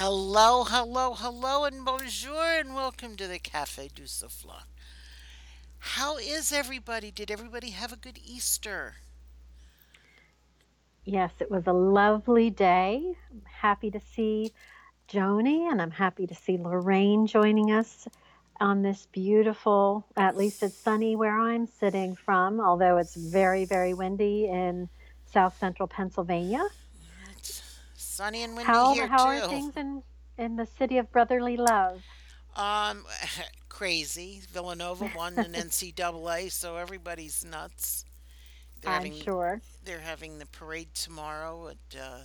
Hello, hello, hello, and bonjour, and welcome to the Cafe du Soufflot. How is everybody? Did everybody have a good Easter? Yes, it was a lovely day. I'm happy to see Joni and I'm happy to see Lorraine joining us on this beautiful, at least it's sunny where I'm sitting from, although it's very, very windy in south central Pennsylvania. Sunny and windy How here how are things in in the city of brotherly love? Um, crazy. Villanova won an NCAA, so everybody's nuts. They're I'm having sure. they're having the parade tomorrow at uh,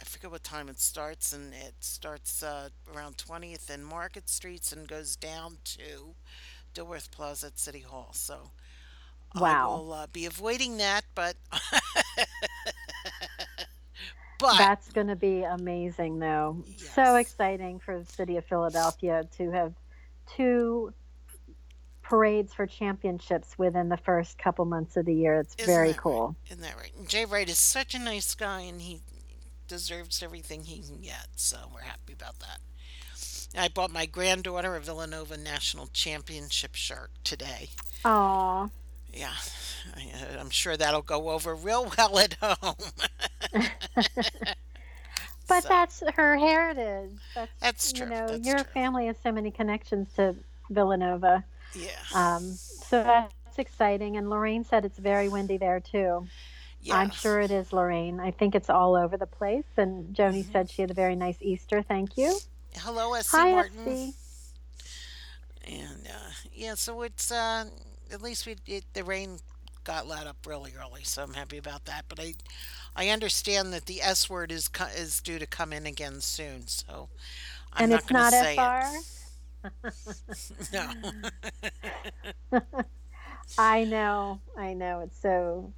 I forget what time it starts, and it starts uh, around 20th and Market Streets and goes down to Dilworth Plaza at City Hall. So I will uh, be avoiding that, but but That's going to be amazing though. So exciting for the city of Philadelphia to have two parades for championships within the first couple months of the year. It's isn't very that right? cool. Isn't that right? And Jay Wright is such a nice guy, and he deserves everything he can get. So we're happy about that. I bought my granddaughter a Villanova national championship shirt today. Aw, Yeah, I, uh, I'm sure that'll go over real well at home. but So that's her heritage. That's, that's you true. know, That's your true. family has so many connections to Villanova. Yeah. Um, so that's exciting. And Lorraine said it's very windy there too. Yes. I'm sure it is, Lorraine. I think it's all over the place. And Joni hmm said she had a very nice Easter. Thank you. Hello, S.C. Hi, Martin. And uh, yeah, so it's uh, at least we it, the rain got let up really early, so I'm happy about that. But I I understand that the S word is co- is due to come in again soon, so I'm And not it's going to not say it. No. I know, I know. It's so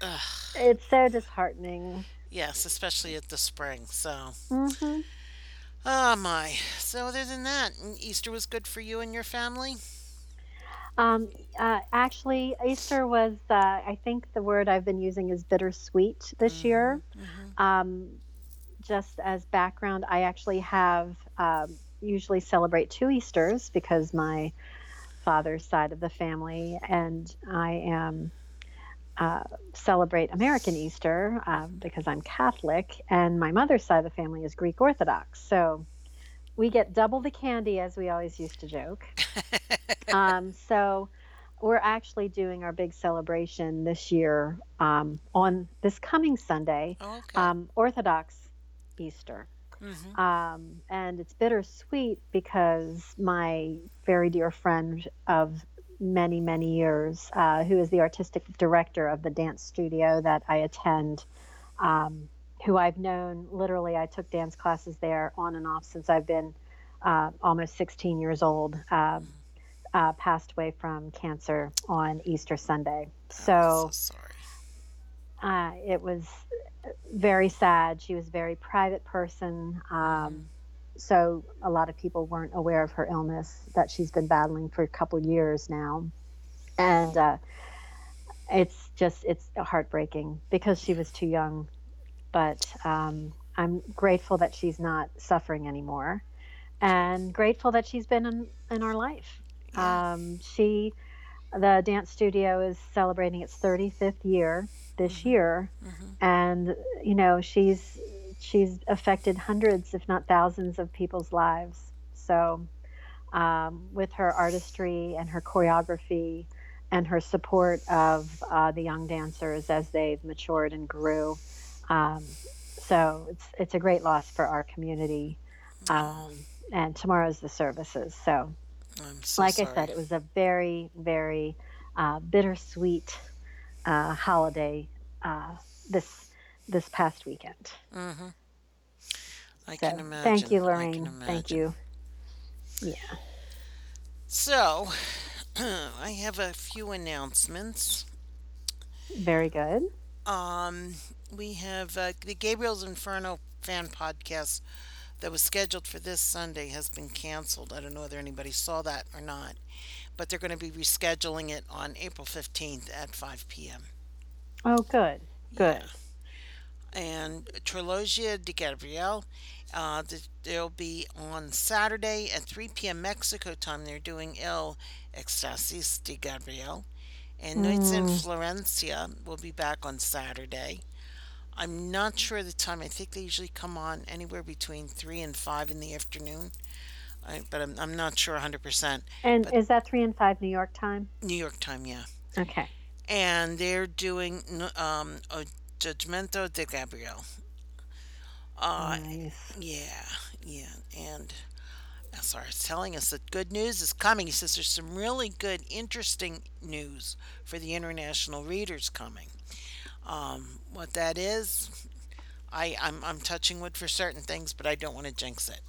Ugh, it's so disheartening. yes, especially at the spring. So, hmm oh my. So other than that, Easter was good for you and your family. Um, uh, actually, Easter was, uh, I think the word I've been using is bittersweet this Mhm. year. Mhm. Um, just as background, I actually have um, usually celebrate two Easters because my father's side of the family and I am uh, celebrate American Easter uh, because I'm Catholic, and my mother's side of the family is Greek Orthodox. So we get double the candy, as we always used to joke. Um, so we're actually doing our big celebration this year um, on this coming Sunday, okay. um, Orthodox Easter. Mhm. Um, and it's bittersweet because my very dear friend of many, many years, uh, who is the artistic director of the dance studio that I attend, um, who I've known literally, I took dance classes there on and off since I've been uh, almost 16 years old. Uh, uh, passed away from cancer on Easter Sunday. So So sorry. uh, it was very sad. She was a very private person. Um, so a lot of people weren't aware of her illness that she's been battling for a couple years now. And uh, it's just, it's heartbreaking because she was too young. But um, I'm grateful that she's not suffering anymore and grateful that she's been in, in our life. Um, she, the dance studio is celebrating its 35th year this Mhm. year, Mhm. and you know she's she's affected hundreds, if not thousands, of people's lives. So, um, with her artistry and her choreography and her support of uh, the young dancers as they've matured and grew, um, so it's it's a great loss for our community. Um, and tomorrow's the services, so I'm so like I said, it was a very, very uh, bittersweet uh, holiday uh, this this past weekend. Mhm. I can So thank imagine. you, I can Lorraine. Thank you. Yeah, So, I have a few announcements. very good. Um, we have uh, the Gabriel's Inferno fan podcast that was scheduled for this Sunday has been canceled. I don't know whether anybody saw that or not, but they're going to be rescheduling it on April 15th at 5 p.m. Oh, good, Yeah. good. And Trilogia de Gabriel Uh, th- they'll be on Saturday at 3 p.m. Mexico time. They're doing El Éxtasis de Gabriel. And Nights in Mm, Florencia will be back on Saturday. I'm not sure the time. I think they usually come on anywhere between 3 and 5 in the afternoon. I, but I'm, I'm not sure 100%. and But is that three and five New York time? New York time, yeah. Okay. And they're doing um, a Judgmento de Gabriel. Uh, Nice. yeah, yeah. And SR is telling us that good news is coming. He says there's some really good, interesting news for the international readers coming. Um, what that is, I, I'm, I'm touching wood for certain things, but I don't want to jinx it.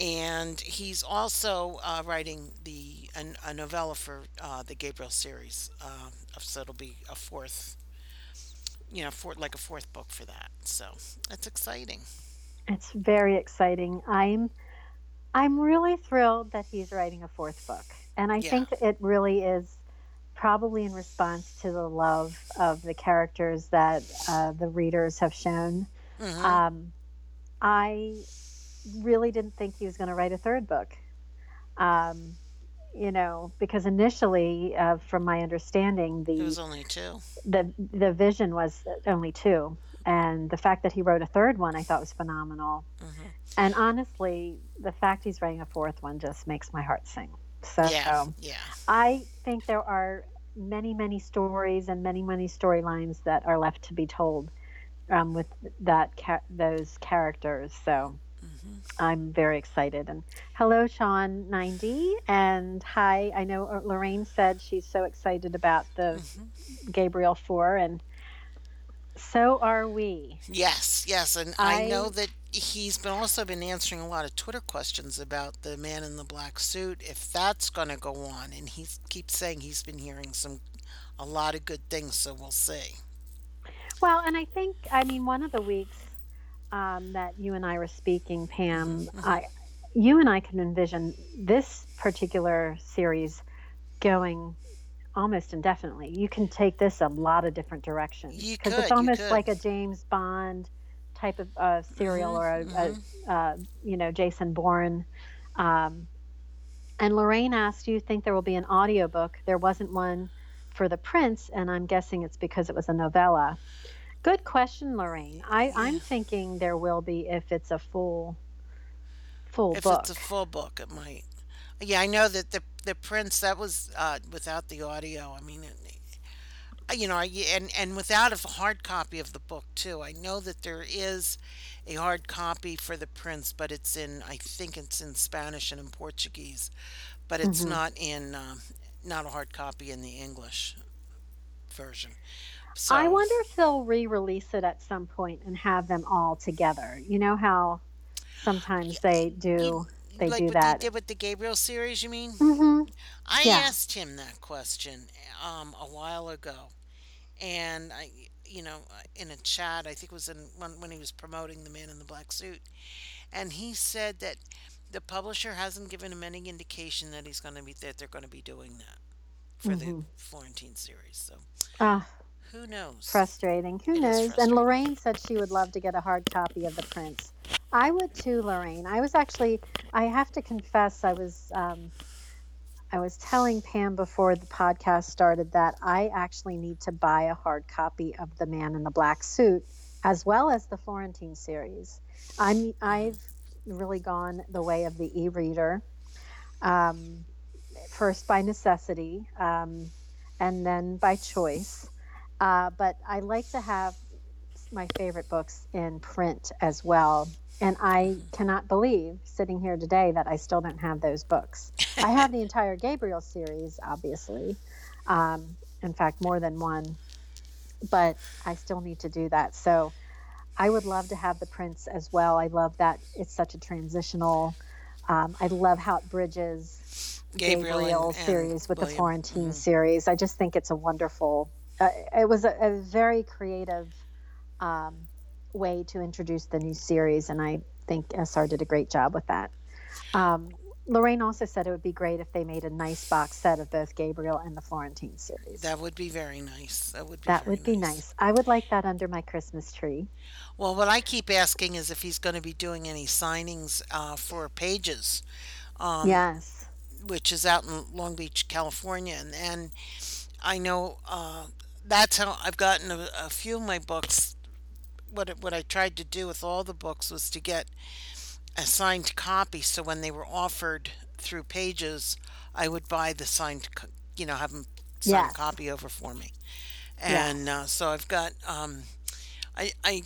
And he's also uh, writing the an, a novella for uh, the Gabriel series. Uh, so it'll be a fourth, you know, fourth, like a fourth book for that. So that's exciting. It's very exciting. I'm I'm really thrilled that he's writing a fourth book. And I Yeah. think it really is probably in response to the love of the characters that uh, the readers have shown. hmm Um, I really didn't think he was going to write a third book. Um, you know, because initially, uh, from my understanding, It the was only two. the the vision was only two, and the fact that he wrote a third one, I thought was phenomenal. hmm And honestly, the fact he's writing a fourth one just makes my heart sing. So Yeah, yeah. I think there are many, many stories and many, many storylines that are left to be told um, with that ca- those characters. So hmm I'm very excited. And hello, Sean 90, and hi. I know uh, Lorraine said she's so excited about the hmm Gabriel Four, and so are we. Yes, yes, and I know that he's been also been answering a lot of Twitter questions about the man in the black suit, if that's going to go on, and he keeps saying he's been hearing some a lot of good things, so we'll see. well, and I think I mean one of the weeks um, that you and I were speaking, Pam, hmm I, you and I can envision this particular series going almost indefinitely. You can take this a lot of different directions because it's almost like a James Bond type of uh, serial hmm or a, hmm a uh, you know Jason Bourne. Um, and Lorraine asked, "Do you think there will be an audiobook?" There wasn't one for The Prince, and I'm guessing it's because it was a novella. Good question, Lorraine. I. I'm thinking there will be if it's a full full If it's a book. full book, it might. Yeah, I know that the the Prince that was uh, without the audio. I mean, it, you know, I, and and without a hard copy of the book too. I know that there is a hard copy for the Prince, but it's in I think it's in Spanish and in Portuguese, but it's hmm not in um, not a hard copy in the English version. So, I wonder if they'll re-release it at some point and have them all together. You know how sometimes they you do they like do what they that. did with the Gabriel series, you mean? Mm-hmm. I Yeah. asked him that question um, a while ago, and I, you know, in a chat, I think it was in when, when he was promoting the Man in the Black Suit, and he said that the publisher hasn't given him any indication that he's going to be that they're going to be doing that for the hmm Florentine series. So Ah, who knows? frustrating. Who It knows? And. Lorraine said she would love to get a hard copy of The Prince. I would too, Lorraine. I was actually, I have to confess, I was, um, I was telling Pam before the podcast started that I actually need to buy a hard copy of The Man in the Black Suit, as well as the Florentine series. I'm, I've really gone the way of the e-reader. Um, first by necessity, um, and then by choice. Uh, but I like to have my favorite books in print as well. And I cannot believe sitting here today that I still don't have those books. I have the entire Gabriel series, obviously. Um, in fact, more than one, but I still need to do that. So I would love to have the Prince as well. I love that it's such a transitional. Um, I love how it bridges Gabriel Gabriel and series with the William. Florentine hmm series. I just think it's a wonderful. Uh, it was a, a very creative um, way to introduce the new series, and I think SR did a great job with that. Um, Lorraine also said it would be great if they made a nice box set of both Gabriel and the Florentine series. That would be very nice. That would be That would be nice. I would like that under my Christmas tree. Well, what I keep asking is if he's going to be doing any signings uh, for Pages, um, Yes. which is out in Long Beach, California, and, and I know uh, that's how I've gotten a, a few of my books. What it- what I tried to do with all the books was to get a signed copy, so when they were offered through Pages, I would buy the signed, you know, have them sign a copy over for me. And uh, so I've got, um, I I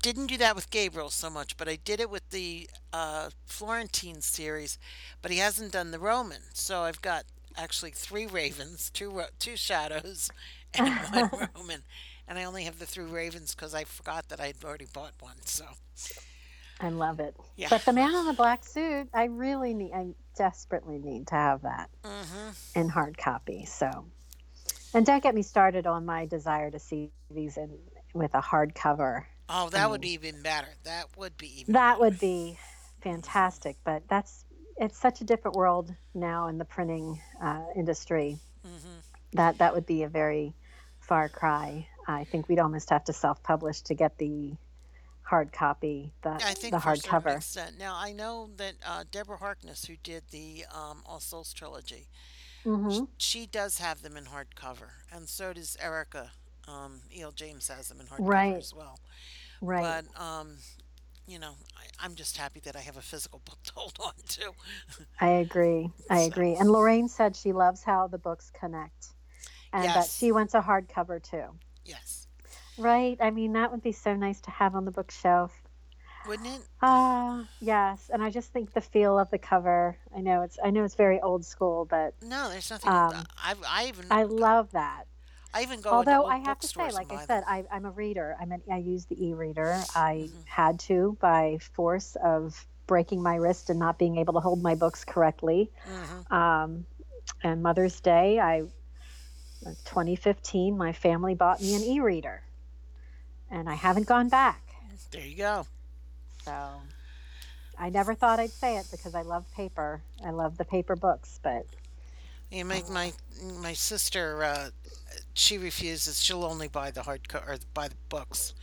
didn't do that with Gabriel so much, but I did it with the uh, Florentine series. But he hasn't done the Roman, so I've got actually three ravens, two two shadows, and one Roman. And I only have the three ravens because I forgot that I'd already bought one. So I love it. Yeah. But the man in the black suit, I really need, I desperately need to have that hmm in hard copy. So, and don't get me started on my desire to see these in with a hard cover. oh, that would be even better. That would be even. That would be fantastic. But that's it's such a different world now in the printing uh, industry. hmm That that would be a very far cry. I think we'd almost have to self-publish to get the hard copy, the I think the for a certain hardcover. extent. Now I know that uh, Deborah Harkness, who did the um, All Souls trilogy, hmm she does have them in hardcover, and so does Erica. Um, E.L. James has them in hardcover Right. as well. Right. But um, you know, I, I'm just happy that I have a physical book to hold on to. I agree. I So- agree. And Lorraine said she loves how the books connect and that she wants a hardcover too. Yes, Right. I mean, that would be so nice to have on the bookshelf. wouldn't it? Ah, yes. And I just think the feel of the cover. I know it's I know it's very old school, but No, there's nothing. Um, I I even I love that. I even go. Although I have to say, like I said. I, I'm a reader. I'm an, I use the e-reader. I Mhm. had to by force of breaking my wrist and not being able to hold my books correctly. Mhm. Um, and Mother's Day, I 2015, my family bought me an e-reader, and I haven't gone back. There you go. So I never thought I'd say it because I love paper. I love the paper books, but You make my my sister. Uh, she refuses. She'll only buy the hard or buy the books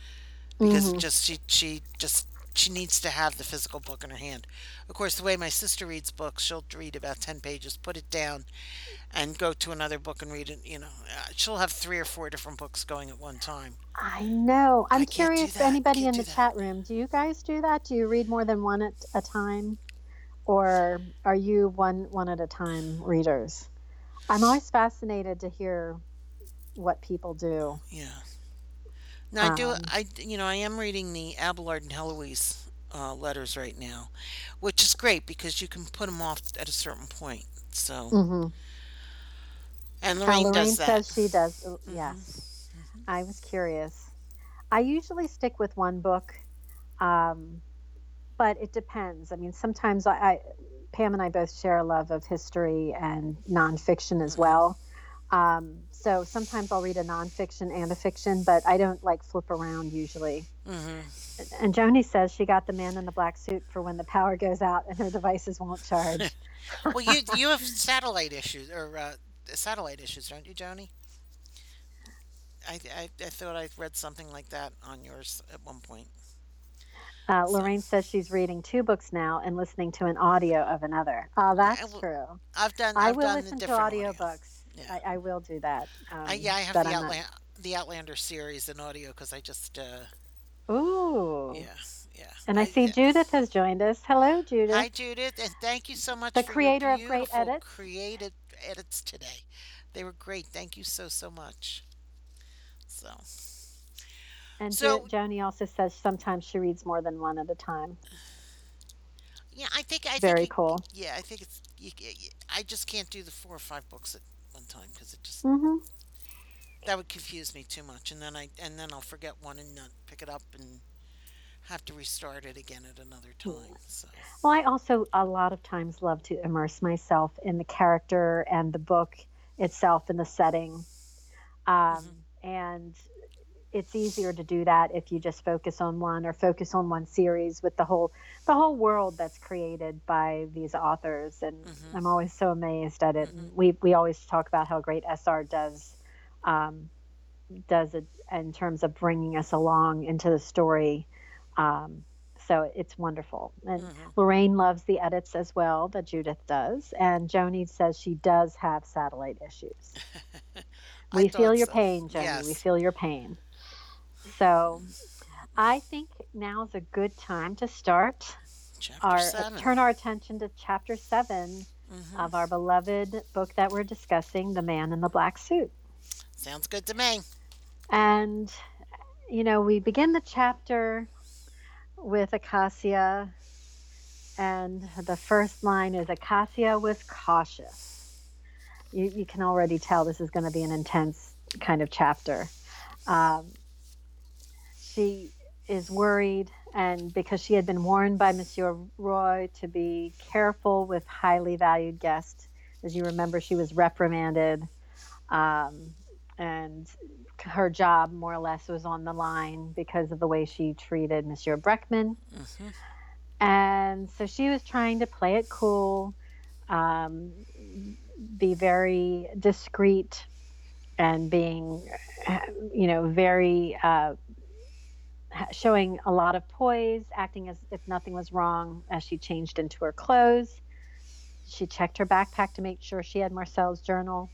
because Mhm. just she she just she needs to have the physical book in her hand. Of course, the way my sister reads books, she'll read about ten pages, put it down, and go to another book and read it. You know, uh, she'll have three or four different books going at one time. I know. I'm I curious. Anybody in the that. chat room, do you guys do that? Do you read more than one at a time, or are you one one at a time readers? I'm always fascinated to hear what people do. Yeah. Now I do. Um, I you know I am reading the Abelard and Heloise uh, letters right now, which is great because you can put them off at a certain point. So hmm and Uh, Lorraine Lorraine does that. says she does. uh, Mhm. Yes, I was curious. I usually stick with one book, um, but it depends. I mean, sometimes I, I, Pam and I both share a love of history and nonfiction as Mhm. well. Um, so sometimes I'll read a nonfiction and a fiction, but I don't like flip around usually. hmm And Joni says she got the man in the black suit for when the power goes out and her devices won't charge. Well, you you have satellite issues or uh, satellite issues, don't you, Joni? I, I I thought I read something like that on yours at one point. Uh, Lorraine says she's reading two books now and listening to an audio of another. Oh, that's well, true. I've done I I've will done the listen to audio. audiobooks. Yeah. I, I will do that. Um, I, yeah, I have the I'm not. The Outlander series in audio because I just uh, Ooh. yeah yeah. And I see yeah. Judith has joined us. Hello, Judith. Hi, Judith, and thank you so much The creator of great edits. Created edits today. They were great. Thank you so so much. So and so jo- Joni also says sometimes she reads more than one at a time. yeah, I think I think Very you, cool. yeah, I think it's you, I just can't do the four or five books at time because it just hmm that would confuse me too much, and then I and then I'll forget one and not pick it up and have to restart it again at another time. So Well, I also a lot of times love to immerse myself in the character and the book itself and the setting. Um, hmm and it's easier to do that if you just focus on one or focus on one series with the whole the whole world that's created by these authors. And Mm-hmm. i'm always so amazed at it. And we we always talk about how great sr does um, does it in terms of bringing us along into the story. Um, so it's wonderful. And lorraine loves the edits as well that judith does. And joni says she does have satellite issues. We feel your so. pain joni. We feel your pain so i think now is a good time to start Chapter our seven. turn our attention to chapter 7 Mhm. of our beloved book that we're discussing the man in the black suit Sounds good to me. and you know we begin the chapter with acacia and the first line is acacia was cautious you, you can already tell this is going to be an intense kind of chapter um, she is worried and because she had been warned by monsieur roy to be careful with highly valued guests as you remember she was reprimanded um, and her job more or less was on the line because of the way she treated monsieur breckman Mhm. and so she was trying to play it cool um, be very discreet and being you know very uh, showing a lot of poise acting as if nothing was wrong as she changed into her clothes. She checked her backpack to make sure she had marcel's journal.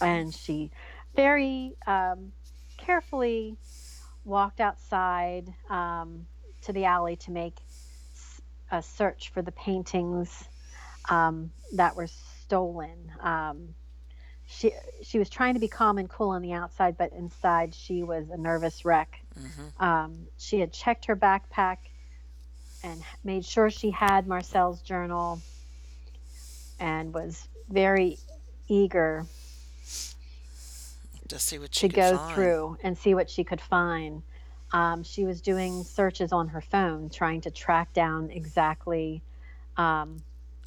And she very um, carefully walked outside um, to the alley to make a search for the paintings um, that were stolen. Um, she she was trying to be calm and cool on the outside, but inside she was a nervous wreck. Mhm. Um, she had checked her backpack and made sure she had Marcel's journal, and was very eager To see what she to could go find. through and see what she could find. Um, she was doing searches on her phone, trying to track down exactly um,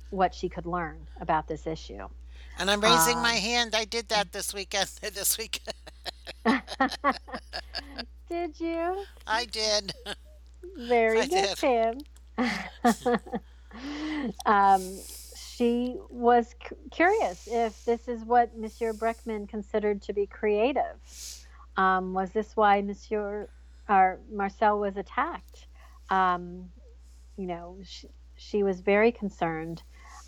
what she could learn about this issue. And I'm raising my Um, hand. I did that this weekend. this week Did you? I did. Very I good, did. Pam. um, she was c- curious if this is what Monsieur Breckman considered to be creative. Um, was this why Monsieur or Marcel was attacked? Um, you know, she, she was very concerned.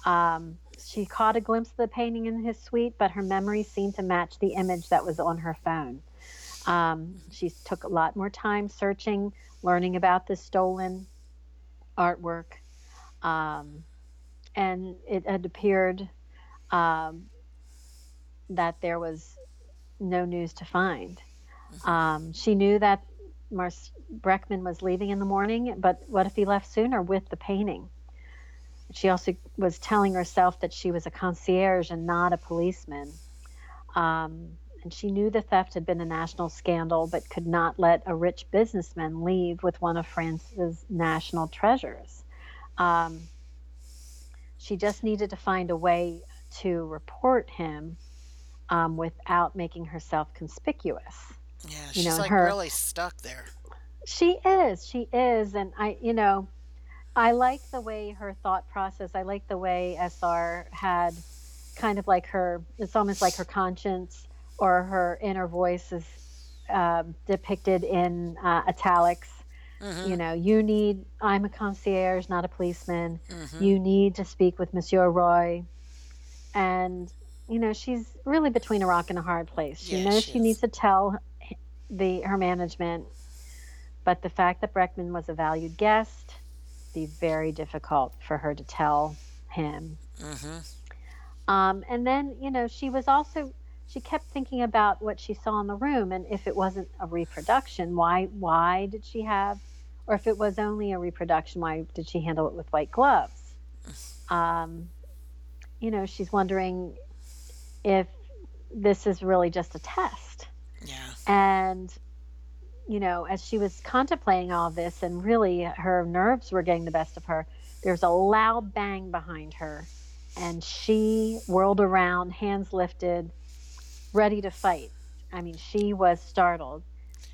Um, she caught a glimpse of the painting in his suite, but her memory seemed to match the image that was on her phone. Um, she took a lot more time searching, learning about the stolen artwork. Um, and it had appeared um, that there was no news to find. Um, she knew that Mars Breckman was leaving in the morning, but what if he left sooner with the painting? She also was telling herself that she was a concierge and not a policeman. Um, and she knew the theft had been a national scandal, but could not let a rich businessman leave with one of France's national treasures. Um, she just needed to find a way to report him um, without making herself conspicuous. Yeah, You she's know, and like her- really stuck there. She is. She is. And I, you know, I like the way her thought process, I like the way SR had kind of like her, it's almost like her conscience or her inner voice is um, depicted in uh, italics. Mhm. You know, you need, I'm a concierge, not a policeman. Mhm. You need to speak with Monsieur Roy. And, you know, she's really between a rock and a hard place. She Yeah, knows she she needs to tell the her management, but the fact that Breckman was a valued guest, be very difficult for her to tell him. Mhm. Um, and then, you know, she was also she kept thinking about what she saw in the room and if it wasn't a reproduction, why why did she have or if it was only a reproduction, why did she handle it with white gloves? Um, you know, she's wondering if this is really just a test. Yeah. And, you know, as she was contemplating all this and really her nerves were getting the best of her, there's a loud bang behind her. And she whirled around, hands lifted, ready to fight. I mean, she was startled.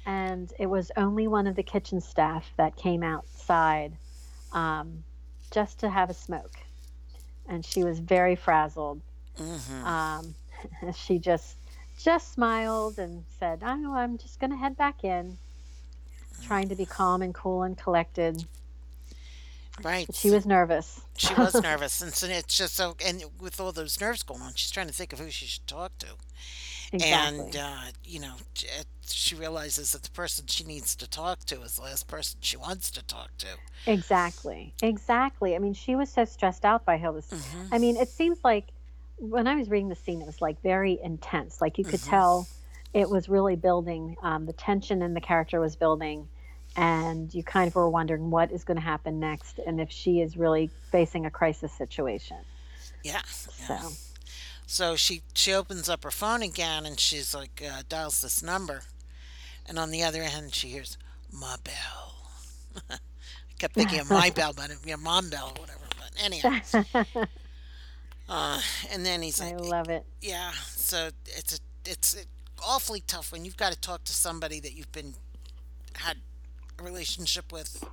and it was only one of the kitchen staff that came outside um, just to have a smoke. And she was very frazzled. Mm-hmm. Um, she just just smiled and said, "I know I'm just going to head back in." Trying to be calm and cool and collected. Right. But she was nervous. She was nervous, and so it's just so. And with all those nerves going on, she's trying to think of who she should talk to. And exactly. uh, you know, she realizes that the person she needs to talk to is the last person she wants to talk to. Exactly. Exactly. I mean, she was so stressed out by Hilda's. hmm I mean, it seems like when I was reading the scene, it was like very intense. Like you could hmm tell it was really building. Um, the tension in the character was building, and you kind of were wondering what is going to happen next, and if she is really facing a crisis situation. Yeah, So, yeah. So she she opens up her phone again, and she's like uh, dials this number, and on the other end she hears my bell. I kept thinking of my bell, but your mom bell or whatever. But anyhow, uh, and then he's like, I love it. yeah. So it's a it's awfully tough when you've got to talk to somebody that you've been had a relationship with,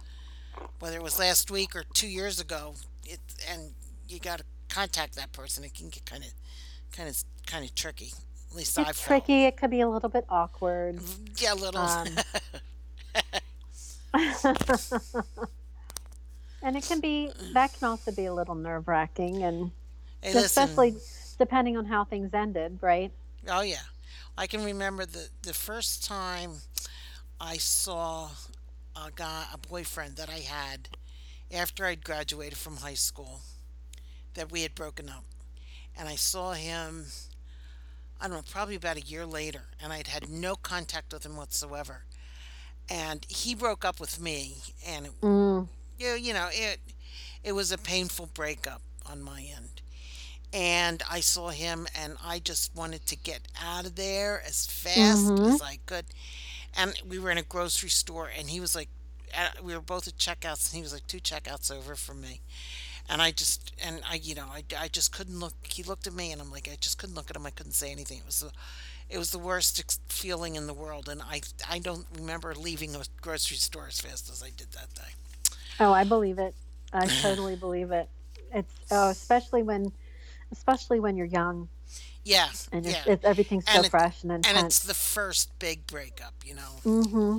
whether it was last week or two years ago. It and you got to contact that person. It can get kind of kind of kind of tricky. At least It's felt. tricky. It could be a little bit awkward. Yeah, a little. Um, and it can be that can also be a little nerve wracking, and hey, especially depending on how things ended, right? Oh yeah, I can remember the the first time I saw a guy, a boyfriend that I had after I'd graduated from high school, that we had broken up, and I saw him. I don't know, probably about a year later, and I'd had no contact with him whatsoever. And he broke up with me, and it, Mm, you you know it it was a painful breakup on my end. And I saw him, and I just wanted to get out of there as fast mm-hmm. as I could. And we were in a grocery store, and he was like, we were both at checkouts, and he was like two checkouts over from me. And I just, and I, you know, I, I just couldn't look. He looked at me, and I'm like, I just couldn't look at him. I couldn't say anything. It was the, it was the worst ex- feeling in the world, and I, I don't remember leaving a grocery store as fast as I did that day. Oh, I believe it. I totally believe it. It's oh, especially when, especially when you're young Yeah, and it's, yeah, it's everything's so and it, fresh and and it's the first big breakup. You know, Mm-hmm.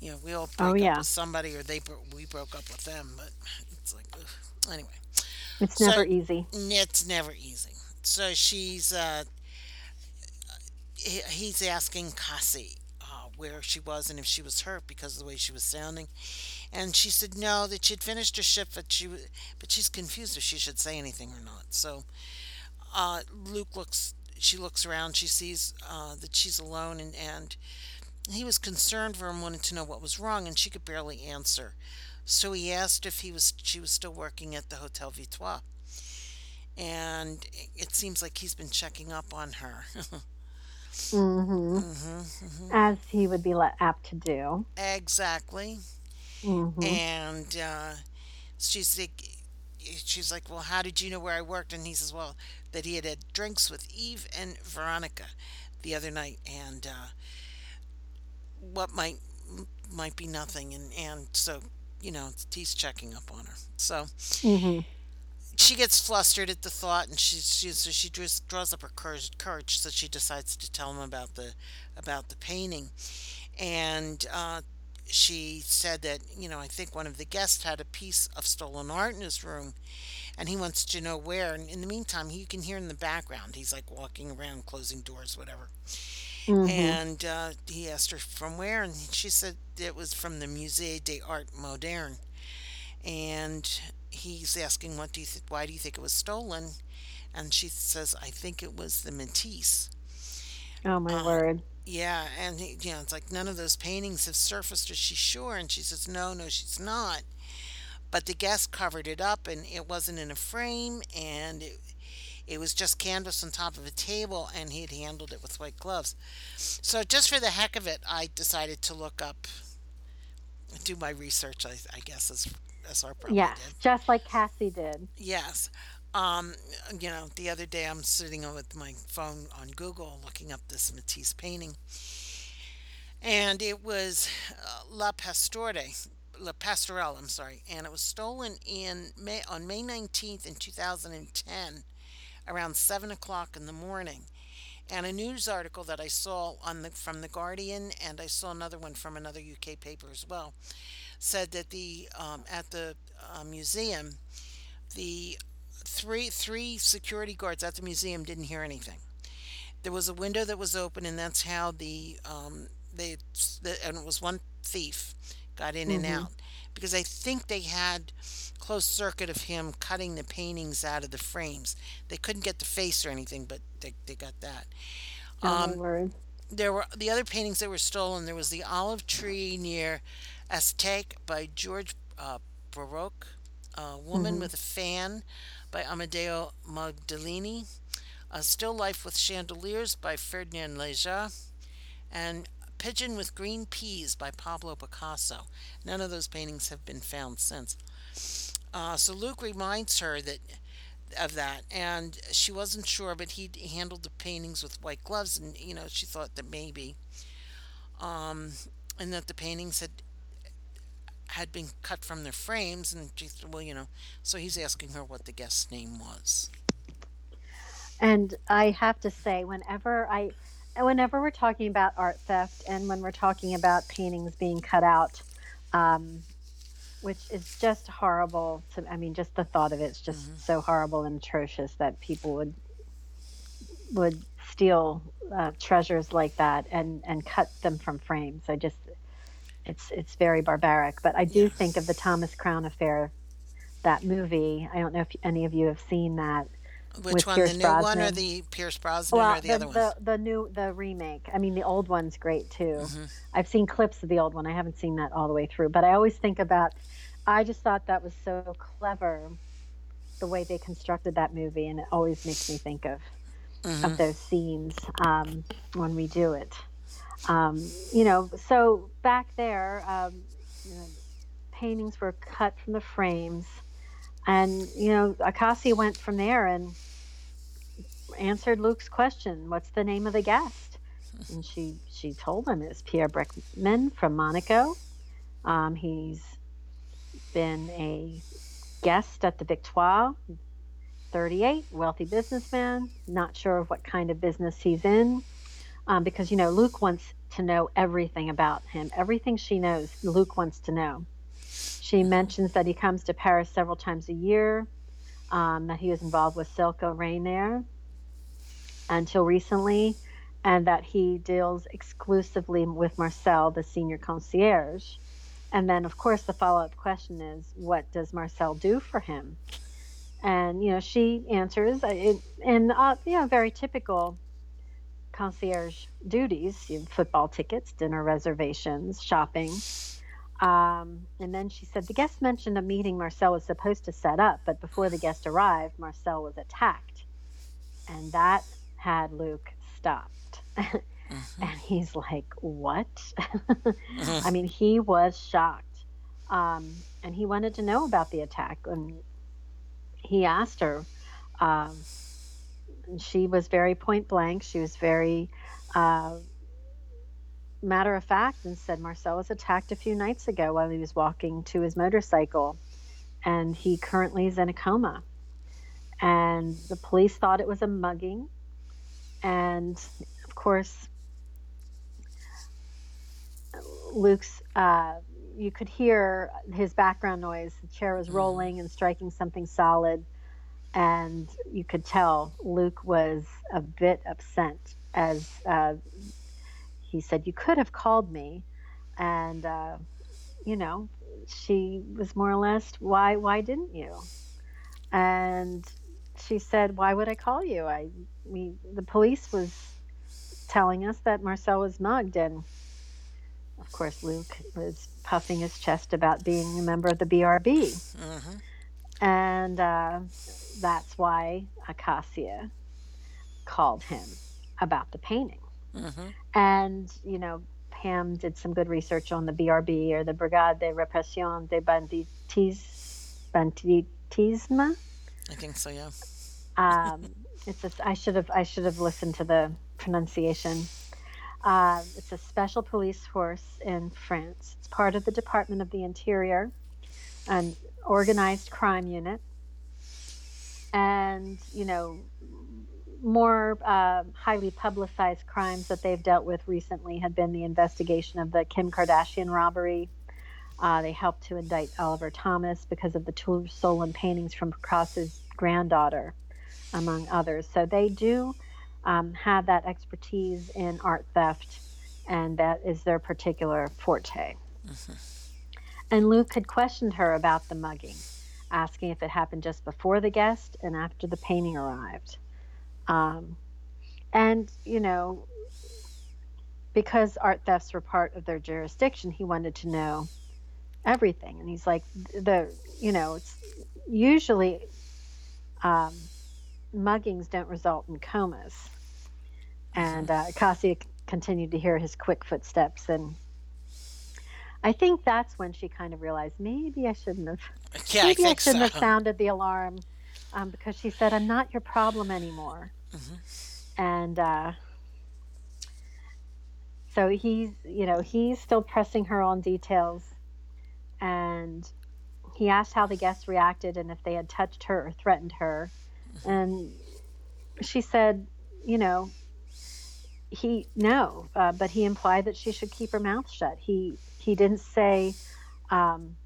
you know, we all Oh break up yeah, with somebody, or they bro- we broke up with them, but it's like, ugh. anyway. it's So never easy. it's never easy. So she's uh, he, he's asking Cassie uh, where she was and if she was hurt because of the way she was sounding, and she said no, that she'd finished her shift, but she but she's confused if she should say anything or not. So uh, Luke looks. She looks around. She sees uh, that she's alone, and, and he was concerned for him, wanted to know what was wrong, and she could barely answer. So he asked if he was she was still working at the Hotel Victoire, and it seems like he's been checking up on her. Mm-hmm. hmm hmm As he would be apt to do. Exactly. Mm-hmm. And uh, she's like, she's like, well, how did you know where I worked? And he says, well, that he had had drinks with Eve and Veronica the other night, and uh, what might might be nothing, and and so you know he's checking up on her. So Mm-hmm. she gets flustered at the thought, and she she so she draws, draws up her courage, courage, so she decides to tell him about the about the painting, and uh, she said that you know I think one of the guests had a piece of stolen art in his room, and he wants to know where. And in the meantime, you can hear in the background he's like walking around, closing doors, whatever. Mm-hmm. And uh, he asked her from where, and she said it was from the Musée des Arts Modernes. And he's asking, "What do you th- why do you think it was stolen?" And she says, "I think it was the Matisse." Oh my Uh, word. Yeah, and he, you know, it's like none of those paintings have surfaced. Is she sure? And she says, "No, no, she's not." But the guest covered it up, and it wasn't in a frame, and it, it was just canvas on top of a table, and he had handled it with white gloves. So just for the heck of it, I decided to look up, do my research. I, I guess as as our probably Yes, did. just like Cassie did. Yes. Um, you know, the other day I'm sitting with my phone on Google looking up this Matisse painting, and it was uh, La Pastore, La Pastorale, I'm sorry, and it was stolen in May on May 19th in 2010 around seven o'clock in the morning. And a news article that I saw on the from the Guardian, and I saw another one from another UK paper as well, said that the um, at the uh, museum, the three three security guards at the museum didn't hear anything. There was a window that was open, and that's how the um, they the, and it was one thief got in and hmm out because I think they had closed circuit of him cutting the paintings out of the frames. They couldn't get the face or anything, but they, they got that. Oh Um, word. there were the other paintings that were stolen. There was the olive tree near Estaque by George uh, Braque, a woman hmm with a fan by Amedeo Modigliani, a still life with chandeliers by Ferdinand Leger, and Pigeon with Green Peas by Pablo Picasso. None of those paintings have been found since. Uh, so Luke reminds her that of that, and she wasn't sure, but he handled the paintings with white gloves, and you know she thought that maybe, um, and that the paintings had had been cut from their frames, and she said, well, you know, so he's asking her what the guest's name was. And I have to say, whenever I, whenever we're talking about art theft, and when we're talking about paintings being cut out, um, which is just horrible. To, I mean, just the thought of it is hmm just so horrible and atrocious that people would would steal uh, treasures like that and and cut them from frames. I just, it's it's very barbaric. But I do Yeah. think of the Thomas Crown affair, that movie. I don't know if any of you have seen that Which with one, the Pierce new one or Brosnan. the Pierce Brosnan Well, or the the other one? the the new the remake. I mean, the old one's great too. hmm I've seen clips of the old one. I haven't seen that all the way through, but I always think about. I just thought that was so clever the way they constructed that movie, and it always makes me think of hmm of those scenes um, when we do it. Um, you know, so back there, um, you know, paintings were cut from the frames, and you know, Akasi went from there and answered Luke's question, "What's the name of the guest?" And she she told him it's Pierre Breckman from Monaco. Um, he's been a guest at the Victoire, 38, wealthy businessman. Not sure of what kind of business he's in, um, because you know Luke wants to know everything about him. Everything she knows, Luke wants to know. She mentions that he comes to Paris several times a year. Um, that he was involved with Silke Rainier until recently, and that he deals exclusively with Marcel, the senior concierge. And then, of course, the follow up question is, what does Marcel do for him? And you know, she answers uh, it, in uh, you know very typical concierge duties: football tickets, dinner reservations, shopping. Um, and then she said the guest mentioned a meeting Marcel was supposed to set up, but before the guest arrived, Marcel was attacked, and that had Luke stopped. hmm and he's like, "What?" hmm I mean, he was shocked, um, and he wanted to know about the attack. And he asked her. Um, and she was very point blank. She was very uh, matter of fact and said Marcel was attacked a few nights ago while he was walking to his motorcycle, and he currently is in a coma. And the police thought it was a mugging, and of course, Luke's. Uh, you could hear his background noise. The chair was rolling and striking something solid, and you could tell Luke was a bit upset as uh, he said, "You could have called me," and uh, you know, she was more or less, "Why? Why didn't you?" And she said, "Why would I call you? I, we, the police was telling us that Marcel was mugged, and of course, Luke was puffing his chest about being a member of the BRB, hmm and uh, that's why Acacia called him about the painting. hmm And, you know, Pam did some good research on the BRB or the Brigade de Repression de Banditis, Banditisme. I think so, yeah. Um, it's a, I should have I should have listened to the pronunciation. Uh, it's a special police force in France. It's part of the Department of the Interior, an organized crime unit. And, you know, more uh, highly publicized crimes that they've dealt with recently had been the investigation of the Kim Kardashian robbery. Uh, they helped to indict Oliver Thomas because of the two stolen paintings from Picasso's granddaughter, among others. So they do um, have that expertise in art theft, and that is their particular forte. Mm-hmm. And Luke had questioned her about the mugging, asking if it happened just before the guest and after the painting arrived. Um, and, you know, because art thefts were part of their jurisdiction, he wanted to know everything. And he's like, the, you know, it's usually um, muggings don't result in comas. And uh, Cassia continued to hear his quick footsteps. And I think that's when she kind of realized maybe I shouldn't have. Yeah, maybe I, I shouldn't so. have sounded the alarm um, because she said, "I'm not your problem anymore." Mm-hmm. And uh, so he's, you know, he's still pressing her on details, and he asked how the guests reacted and if they had touched her or threatened her, mm-hmm. and she said, you know, he no, uh, but he implied that she should keep her mouth shut. He he didn't say. Um,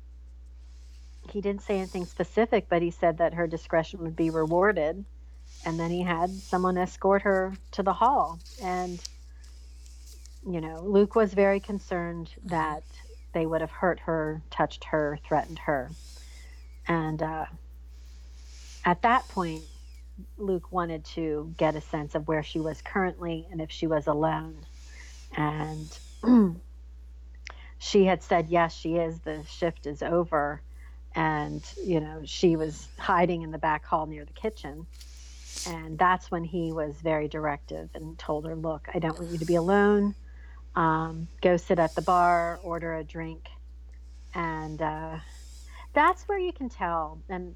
he didn't say anything specific, but he said that her discretion would be rewarded. And then he had someone escort her to the hall. And you know luke was very concerned that they would have hurt her touched her threatened her. And uh, at that point luke wanted to get a sense of where she was currently and if she was alone. And she had said yes she is the shift is over and you know she was hiding in the back hall near the kitchen and that's when he was very directive and told her, Look, I don't want you to be alone. Um, go sit at the bar, order a drink. And uh, that's where you can tell. And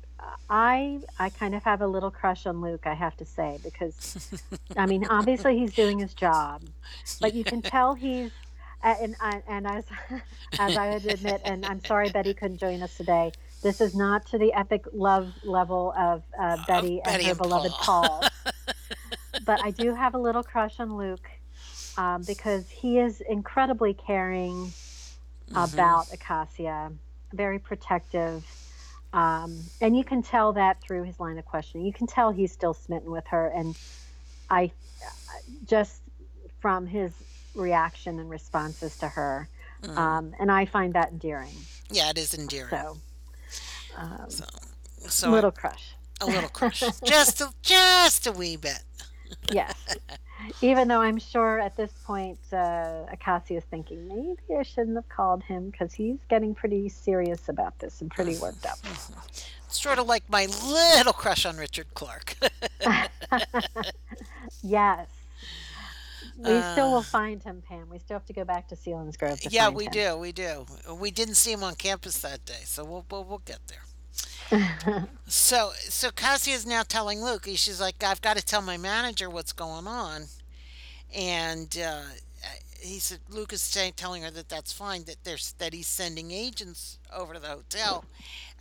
I, I kind of have a little crush on Luke, I have to say, because, I mean, obviously he's doing his job, but you can tell he's and and as as I would admit, and I'm sorry Betty couldn't join us today. This is not to the epic love level of uh, Betty, uh, and her and beloved Paul. Paul. but I do have a little crush on Luke um, because he is incredibly caring mm-hmm. about Acacia, very protective. Um, and you can tell that through his line of questioning. You can tell he's still smitten with her. And I just from his reaction and responses to her. Mm. Um, and I find that endearing. Yeah, it is endearing. So, um, so, so little I, crush. A little crush, just a, just a wee bit. yes. Even though I'm sure at this point, uh, Acacia is thinking maybe I shouldn't have called him because he's getting pretty serious about this and pretty worked up. Sort of like my little crush on Richard Clark. yes. We uh, still will find him, Pam. We still have to go back to Selinsgrove. To yeah, we him. do. We do. We didn't see him on campus that day, so we'll we'll, we'll get there. so so Cassie is now telling Luke. She's like, I've got to tell my manager what's going on, and uh, he said Luke is saying, telling her that that's fine. That there's that he's sending agents over to the hotel,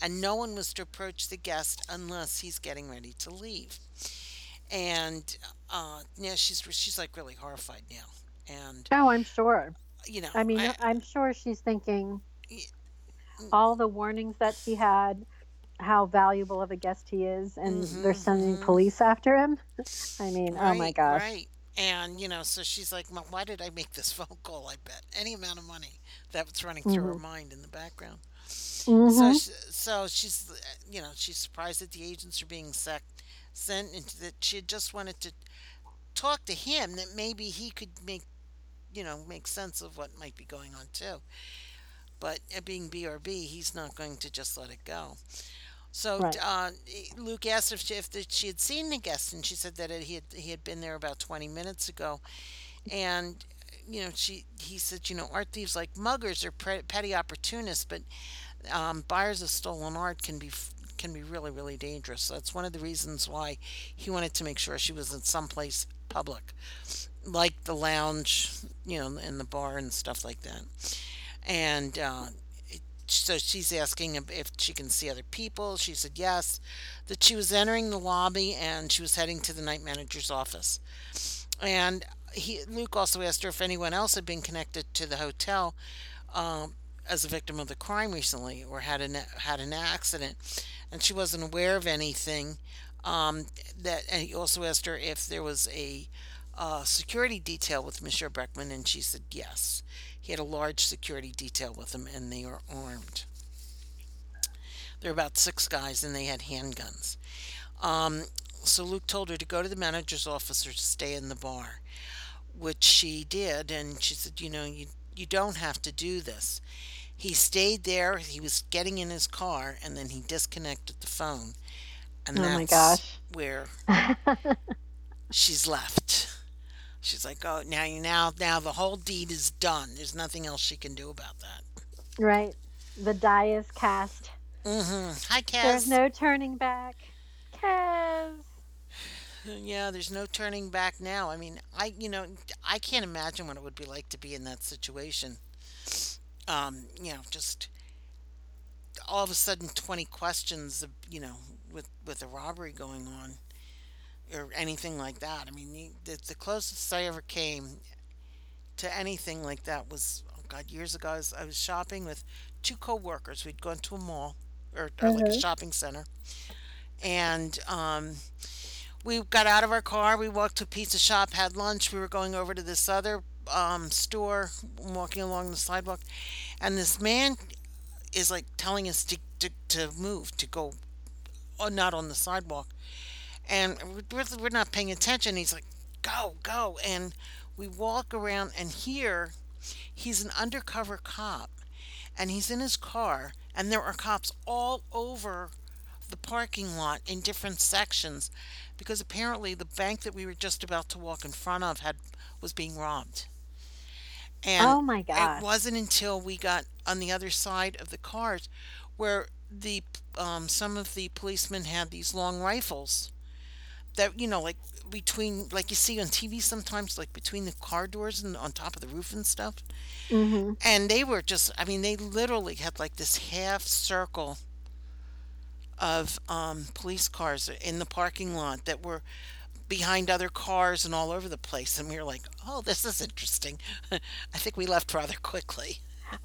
and no one was to approach the guest unless he's getting ready to leave and uh, yeah, she's she's like really horrified now. And oh, I'm sure. You know, I mean, I, am sure she's thinking all the warnings that she had, how valuable of a guest he is, and mm-hmm, they're sending mm-hmm. police after him. I mean, right, oh my gosh. Right. And you know, so she's like, "Why did I make this phone call?" I bet any amount of money that was running through mm-hmm. her mind in the background. Mm-hmm. So, she, so she's, you know, she's surprised that the agents are being sec- sent, and that she just wanted to talk to him. That maybe he could make, you know, make sense of what might be going on too. But uh, being BRB, he's not going to just let it go. So right. uh, Luke asked if she, if the, she had seen the guest, and she said that it, he had he had been there about 20 minutes ago, and you know she he said you know art thieves like muggers are pre- petty opportunists, but um, buyers of stolen art can be can be really, really dangerous. So that's one of the reasons why he wanted to make sure she was in some place public. like the lounge, you know, and the bar and stuff like that. And uh, so she's asking if she can see other people. She said yes. That she was entering the lobby and she was heading to the night manager's office. And he, Luke also asked her if anyone else had been connected to the hotel um, as a victim of the crime recently or had an had an accident, and she wasn't aware of anything. Um, that and he also asked her if there was a uh, security detail with Monsieur Breckman, and she said yes. He had a large security detail with him, and they are armed. There were about six guys, and they had handguns. Um, so Luke told her to go to the manager's office or to stay in the bar, which she did. And she said, you know, you you don't have to do this. He stayed there. He was getting in his car, and then he disconnected the phone, and Oh my gosh. where she's left. She's like, oh, now you now now the whole deed is done. There's nothing else she can do about that. Right. The die is cast. Mm-hmm. Hi, There's no turning back. Kez. Yeah, there's no turning back now. I mean, I you know I can't imagine what it would be like to be in that situation. Um, you know, just all of a sudden 20 questions, of, you know, with with a robbery going on or anything like that. I mean, the, the, closest I ever came to anything like that was, oh God, years ago. I was, I was shopping with two coworkers. We'd gone to a mall or, or like a hmm shopping center, and um, we got out of our car. We walked to a pizza shop, had lunch. We were going over to this other um, store, walking along the sidewalk, and this man is like telling us to, to, to move, to go, not on the sidewalk. And we're, we're not paying attention. He's like, go, go. And we walk around, and here he's an undercover cop, and he's in his car, and there are cops all over the parking lot in different sections because apparently the bank that we were just about to walk in front of had was being robbed. And Oh my it gosh. wasn't until we got on the other side of the cars where the um, some of the policemen had these long rifles that you know like between like you see on TV sometimes like between the car doors and on top of the roof and stuff. Hmm and they were just I mean they literally had like this half circle of um, police cars in the parking lot that were behind other cars and all over the place. And we were like oh this is interesting. I think we left rather quickly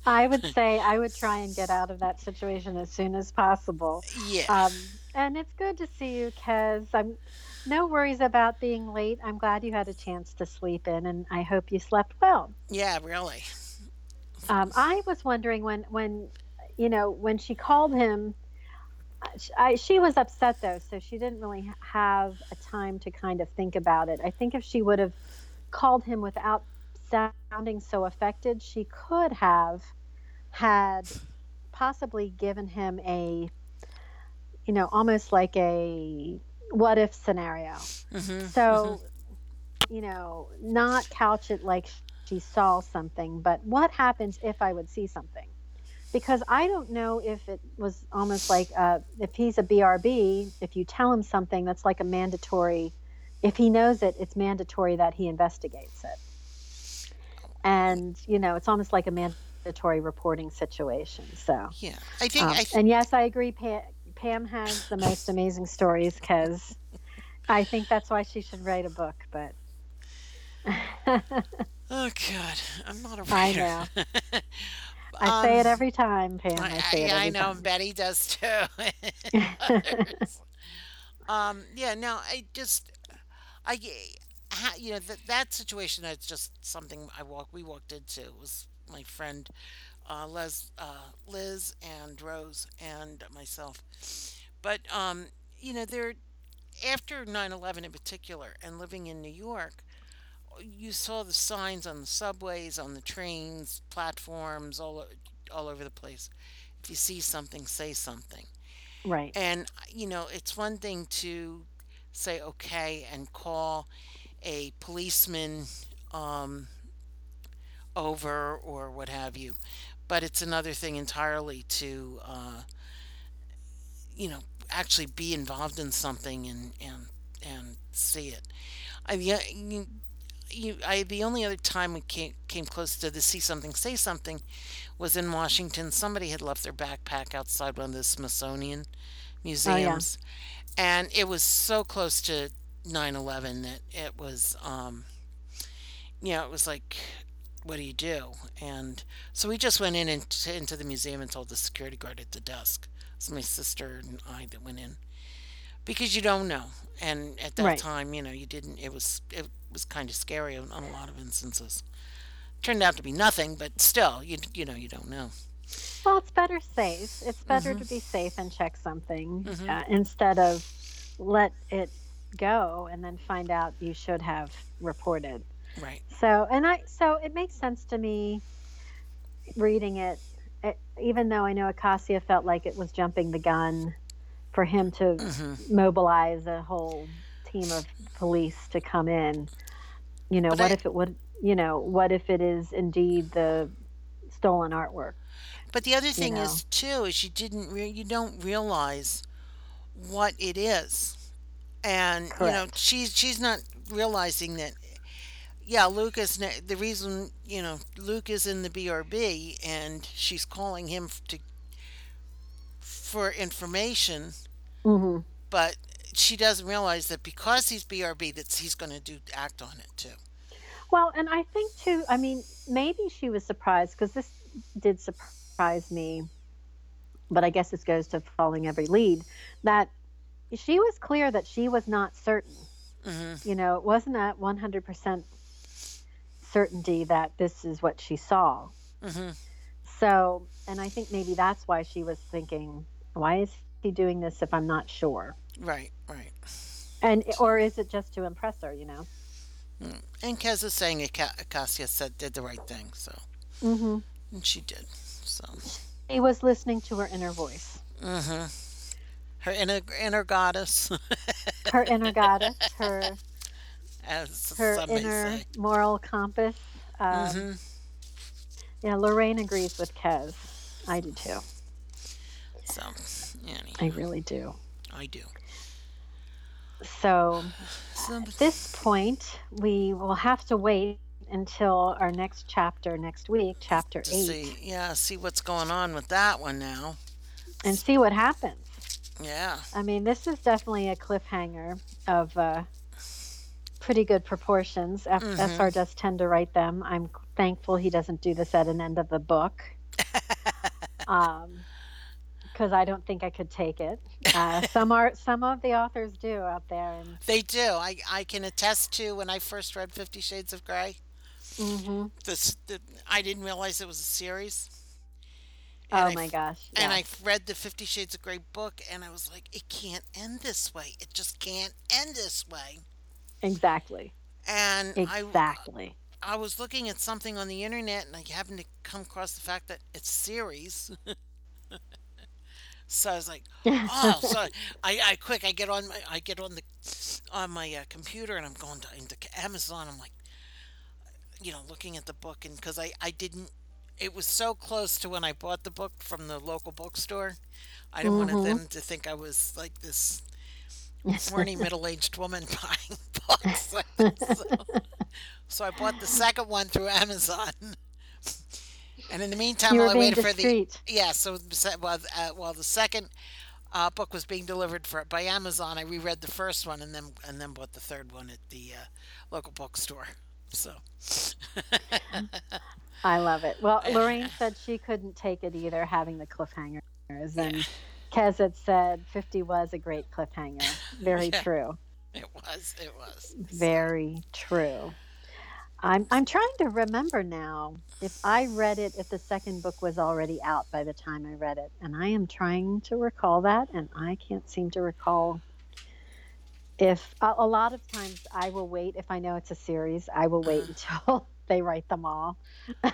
I would say I would try and get out of that situation as soon as possible. yeah Um, and it's good to see you, Kez. I'm no worries about being late. I'm glad you had a chance to sleep in, and I hope you slept well. yeah really Um, I was wondering when, when, you know, when she called him, I, she was upset though, so she didn't really have a time to kind of think about it. I think if she would have called him without sounding so affected, she could have had possibly given him a, you know, almost like a what if scenario. hmm hmm So, you know, not couch it like she saw something, but what happens if I would see something? Because I don't know if it was almost like uh, if he's a BRB, if you tell him something, that's like a mandatory. If he knows it, it's mandatory that he investigates it. And, you know, it's almost like a mandatory reporting situation. So, yeah I think um, I th- and yes, I agree. Pam, Pam has the most amazing stories because I think that's why she should write a book. But oh God I'm not a I writer i know. I say um it every time, Pam. I say I, it I, I know time. Betty does too um yeah no I just I ha- you know that that situation that's just something I walked we walked into. It was my friend uh, Les uh, Liz and Rose and myself. But um you know there after nine eleven in particular and living in New York you saw the signs on the subways on the trains platforms all all over the place. If you see something say something. Right. and you know it's one thing to say okay and call a policeman um, over or what have you. But it's another thing entirely to, uh, you know, actually be involved in something and and and see it. I mean, you- you, I the only other time we came came close to the see something say something was in Washington. Somebody had left their backpack outside one of the Smithsonian Oh yeah. museums, and it was so close to nine eleven that it was, um, you know, it was like, what do you do? And so we just went in into, into the museum and told the security guard at the desk. It's my sister and I that went in because you don't know. And at that Right. time, you know, you didn't. It was it was kind of scary on, on a lot of instances. Turned out to be nothing, but still, you you know, you don't know. Well, it's better safe. It's better to be safe and check something Mhm. uh, instead of let it go and then find out you should have reported. Right. So, and I, so it makes sense to me reading it, it even though I know Acacia felt like it was jumping the gun for him to hmm mobilize a whole team of police to come in. You know, But what I if it would, you know, what if it is indeed the stolen artwork, but the other you thing know? is too is you didn't re- you don't realize what it is, and you know Correct. she's she's not realizing that. Yeah, Luke is ne- the reason. You know, Luke is in the BRB, and she's calling him f- to for information hmm but she doesn't realize that because he's BRB, that he's going to do act on it too. Well, and I think too, I mean, maybe she was surprised because this did surprise me, but I guess this goes to following every lead that she was clear that she was not certain. hmm You know, it wasn't a 100% certainty that this is what she saw. hmm So, and I think maybe that's why she was thinking, why is he doing this if I'm not sure? Right, right. And, or is it just to impress her, you know? Mm. And Kez is saying Aca- Acacia said did the right thing, so Mm-hmm. and she did. So, He was listening to her inner voice, Mm hmm her inner inner goddess, her inner goddess, her as her inner say. moral compass. Um, hmm yeah, Lorraine agrees with Kez. I do too. So, I really do. I do. So So, at this point, we will have to wait until our next chapter next week, chapter eight, see, yeah, see what's going on with that one now. and see what happens. Yeah. I mean, this is definitely a cliffhanger of uh, pretty good proportions. F- hmm SR does tend to write them. I'm thankful he doesn't do this at an end of the book. Um, because I don't think I could take it. Uh, some are some of the authors do out there, and They do. I, I can attest to when I first read Fifty Shades of Grey. mm-hmm. This the, I didn't realize it was a series, and oh my f- gosh, and I read the Fifty Shades of Grey book, and I was like, it can't end this way. It just can't end this way. exactly, And I exactly. I was looking at something on the internet, and I happened to come across the fact that it's series. So I was like, oh, so I, I quick I get on my I get on the on my uh, computer and I'm going to into Amazon. I'm like, you know, looking at the book and because I I didn't. It was so close to when I bought the book from the local bookstore. I didn't want hmm them to think I was like this horny middle-aged woman buying books. so, so I bought the second one through Amazon. And in the meantime, while I waited for the yeah, so while uh, while the second uh, book was being delivered for by Amazon, I reread the first one and then and then bought the third one at the uh, local bookstore. So I love it. Well, Lorraine said she couldn't take it either, having the cliffhangers, yeah, and Kez had said 50 was a great cliffhanger. Very yeah, true. it was, it was. Very true. I'm I'm trying to remember now if I read it if the second book was already out by the time I read it, and I am trying to recall that, and I can't seem to recall if a, a lot of times I will wait if I know it's a series, I will wait uh, until they write them all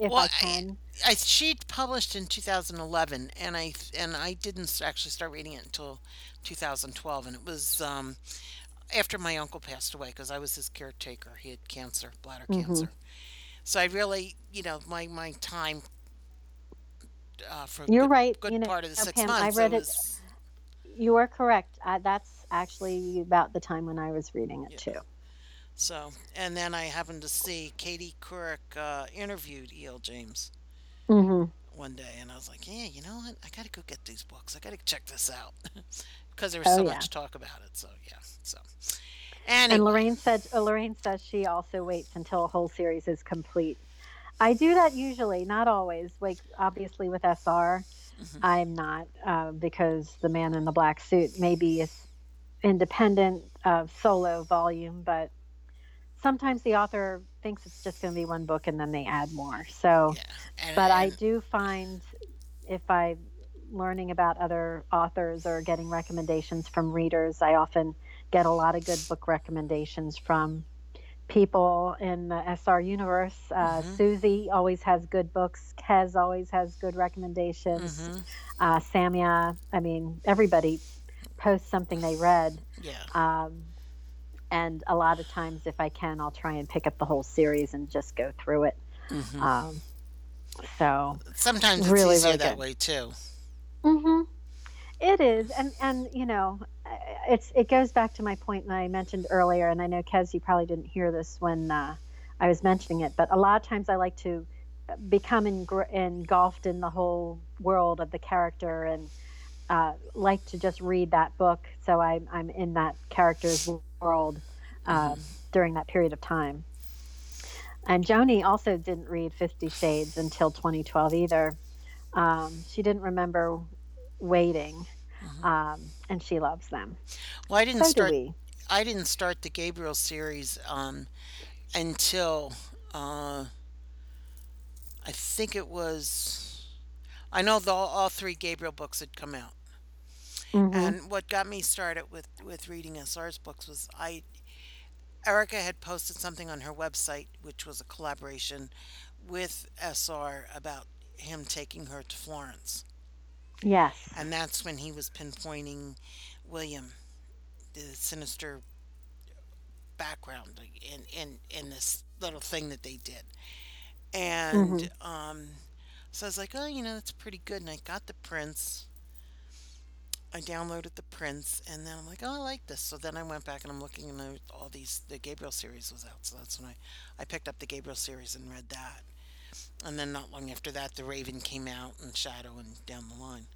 if well, I I, can. I she published in 2011, and I and I didn't actually start reading it until 2012, and it was um, after my uncle passed away because I was his caretaker. He had cancer, bladder hmm cancer. So I really, you know, my my time uh, for You're good right. You good know, part of the six Pam, I months, it read it. was You are correct. Uh, that's actually about the time when I was reading it yeah. too. So, and then I happened to see Katie Couric uh, interviewed E.L. James hmm one day, and I was like, yeah, you know what? I got to go get these books. I got to check this out because there was Oh so yeah. much talk about it. So, yeah. So, And anyway, Lorraine said uh, Lorraine says she also waits until a whole series is complete. I do that usually, not always. Like obviously with SR, hmm I'm not uh, because the man in the black suit maybe is independent uh, solo volume, but sometimes the author thinks it's just going to be one book and then they add more. So, yeah, but I do find if I learning about other authors or getting recommendations from readers, I often get a lot of good book recommendations from people in the SR universe. Uh, hmm Susie always has good books. Kez always has good recommendations. hmm Uh, Samia, I mean, everybody posts something they read. yeah, Um, and a lot of times, if I can, I'll try and pick up the whole series and just go through it. hmm Um, so, Sometimes it's really, easier really that good. way too. hmm It is, and and you know, uh, it's it goes back to my point that I mentioned earlier, and I know Kez, you probably didn't hear this when uh, I was mentioning it, but a lot of times I like to become engr- engulfed in the whole world of the character and uh, like to just read that book, so I'm I'm in that character's world um, hmm during that period of time. And Joni also didn't read Fifty Shades until 2012 either. Um, she didn't remember waiting hmm um, and she loves them. Well, I didn't So start. I didn't start the Gabriel series um, until uh, I think it was. I know the, all three Gabriel books had come out, hmm and what got me started with with reading SR's books was I Erica had posted something on her website, which was a collaboration with SR about him taking her to Florence, Yes. and that's when he was pinpointing William, the sinister background in in in this little thing that they did. And um so I was like, "Oh, you know, that's pretty good." And I got the prints. I downloaded the prints and then I'm like, "Oh, I like this." So then I went back and I'm looking and all these the Gabriel series was out. So that's when I I picked up the Gabriel series and read that. And then not long after that, The Raven came out and Shadow and down the line.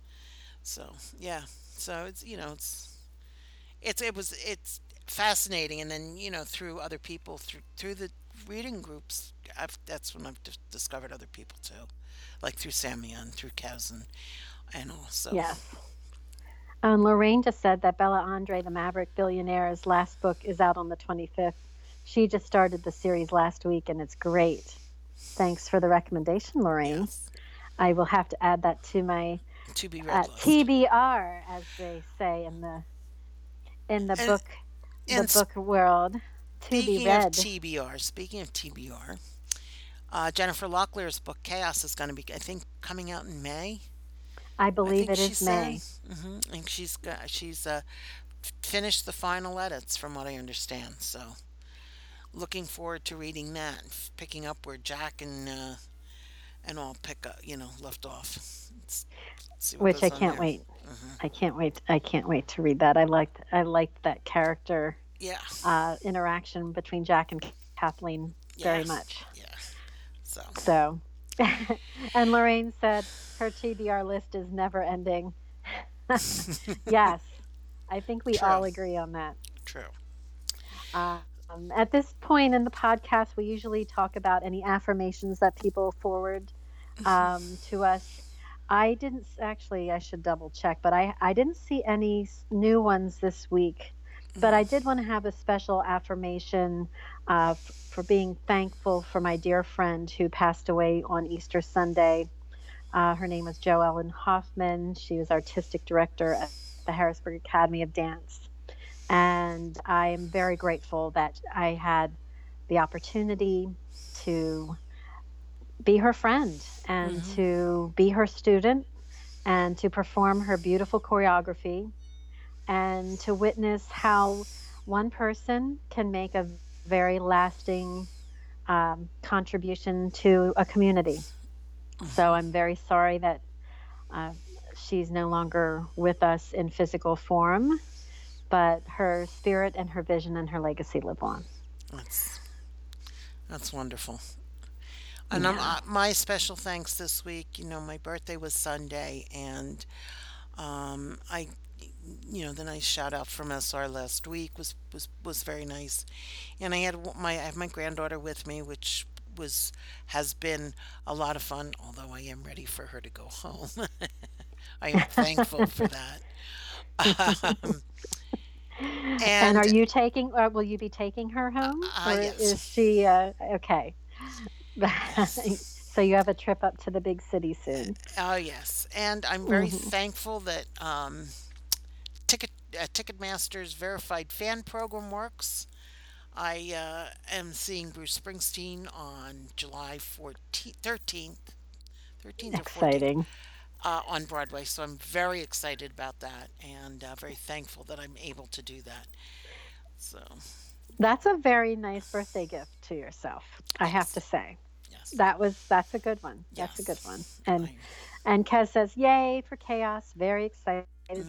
So, yeah. So it's, you know, it's it's it was it's fascinating and then you know through other people through through the reading groups I've, that's when i've dis- discovered other people too like through samia and through kaz and, and all so Yes. And Lorraine just said that Bella Andre, the Maverick Billionaire's last book, is out on the 25th. She just started the series last week and it's great. Thanks for the recommendation, Lorraine. yes I will have to add that to my to be uh, read TBR, as they say in the in the and book the and book world. To be speaking of tbr speaking of tbr uh, jennifer locklear's book chaos is going to be i think coming out in may I believe it is May. hmm and she's got she's uh, f- finished the final edits from what i understand so looking forward to reading that and f- picking up where Jack and uh, and all pick up, you know, left off. Let's see what which I goes on can't there. wait. hmm I can't wait. I can't wait to read that. I liked I liked that character Yeah, uh, interaction between Jack and Kathleen very much. yeah. So So, and Lorraine said her TBR list is never ending. yes, I think we true, all agree on that. true. Um, at this point in the podcast, we usually talk about any affirmations that people forward um, to us. I didn't actually, I should double check, but I, I didn't see any new ones this week. But I did want to have a special affirmation uh, f- for being thankful for my dear friend who passed away on Easter Sunday. Uh, her name was Jo Ellen Hoffman. She was artistic director at the Harrisburg Academy of Dance. And I am very grateful that I had the opportunity to be her friend and hmm to be her student and to perform her beautiful choreography and to witness how one person can make a very lasting um, contribution to a community. So I'm very sorry that uh, she's no longer with us in physical form, but her spirit and her vision and her legacy live on. That's that's wonderful. And Yeah. uh, my special thanks this week. You know, my birthday was Sunday, and um, I, you know, the nice shout out from SR last week was was was very nice. And I had my I have my granddaughter with me, which was has been a lot of fun. Although I am ready for her to go home. I am thankful for that. Um, And are you taking, or will you be taking her uh, home, uh, or is she uh, okay? yes. so you have a trip up to the big city soon. Oh yes, and I'm very hmm thankful that um, uh, Ticketmaster's verified fan program works. I uh, am seeing Bruce Springsteen on July 14th, 13th, 13th or 14th Exciting. uh, on Broadway. So I'm very excited about that and uh, very thankful that I'm able to do that. So That's a very nice birthday gift to yourself, I have to say. yes, That was that's a good one. That's a good one. And and Kez says, "Yay for chaos! Very excited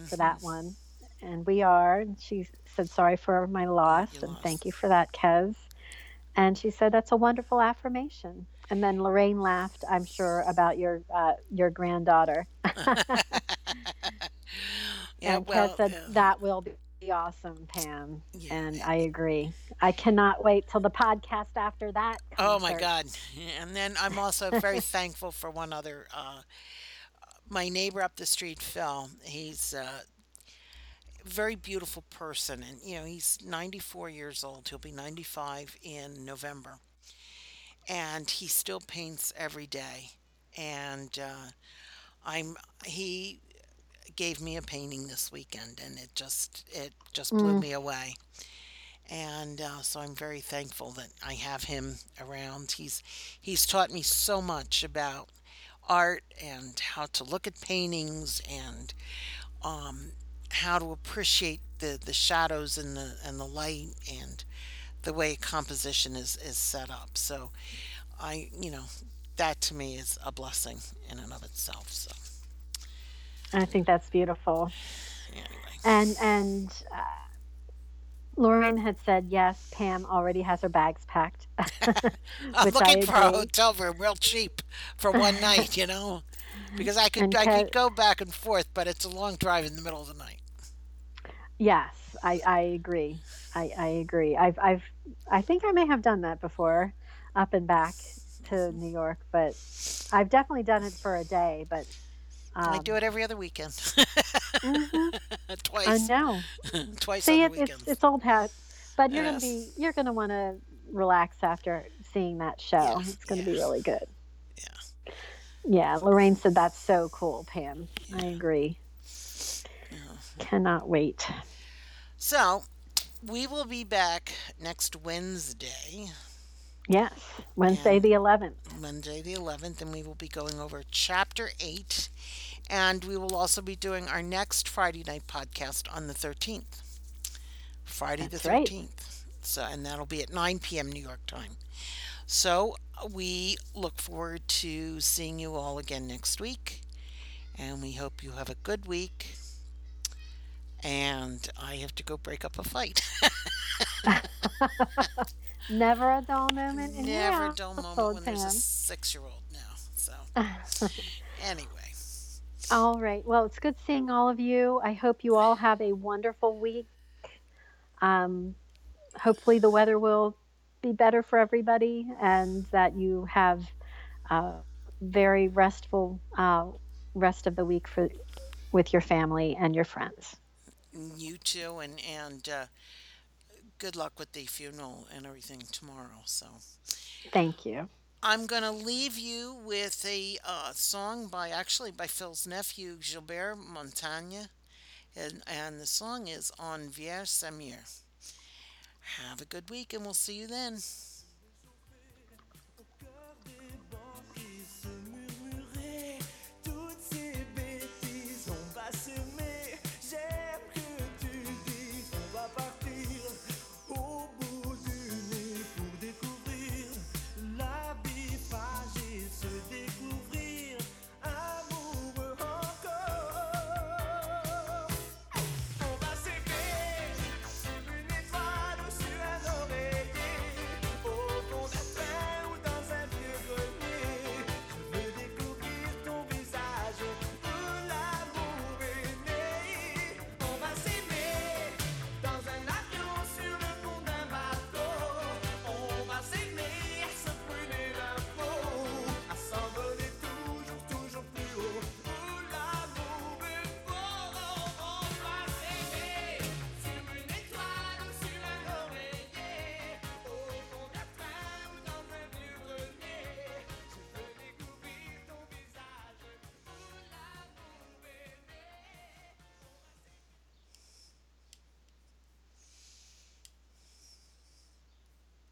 for that hmm one." And we are. And she said, "Sorry for my loss, and thank you for that, Kez." And she said, "That's a wonderful affirmation." And then Lorraine laughed, I'm sure, about your uh, your granddaughter. yeah, And Kez well, said, yeah, "That will be awesome, Pam." yeah. And I agree. I cannot wait till the podcast after that Oh my. God. And then I'm also very thankful for one other. Uh, my neighbor up the street, Phil, he's a very beautiful person. And, you know, he's 94 years old. He'll be 95 in November. And he still paints every day. And uh, I'm, he gave me a painting this weekend and it just, it just blew Mm, me away. and uh, so I'm very thankful that I have him around. He's he's taught me so much about art and how to look at paintings and um, how to appreciate the, the shadows and the and the light and the way composition is, is set up. So I you know that to me is a blessing in and of itself. So I think that's beautiful. anyway, And and uh, Lauren had said yes, Pam already has her bags packed, I'm looking for a hotel room real cheap for one night. You know. because I could I could go back and forth, but it's a long drive in the middle of the night. Yes, I, I agree. I, I agree. I've I've I think I may have done that before, up and back to New York, but I've definitely done it for a day. But I do um, it every other weekend, hmm I twice, know. twice See, it, it's it's old hat, but you're gonna be you're gonna want to relax after seeing that show. yeah, It's gonna be really good. yeah, Yeah, Lorraine said that's so cool, Pam. I agree. Cannot wait. So we will be back next Wednesday, Yes, Wednesday and the 11th. Monday the 11th, and we will be going over Chapter Eight, and we will also be doing our next Friday night podcast on the 13th, Friday the That's right. 13th. So, and that'll be at 9 p.m. New York time. So we look forward to seeing you all again next week, and we hope you have a good week. And I have to go break up a fight. Never a dull moment in Never a dull moment when there's a six year old now. So, anyway, all right. Well, it's good seeing all of you. I hope you all have a wonderful week. Um, hopefully, the weather will be better for everybody and that you have a very restful uh, rest of the week for with your family and your friends. You too, and, and uh, good luck with the funeral and everything tomorrow. So, Thank you. I'm going to leave you with a uh, song by actually by Phil's nephew, Gilbert Montagné. And, and the song is On va s'aimer. Have a good week, and we'll see you then.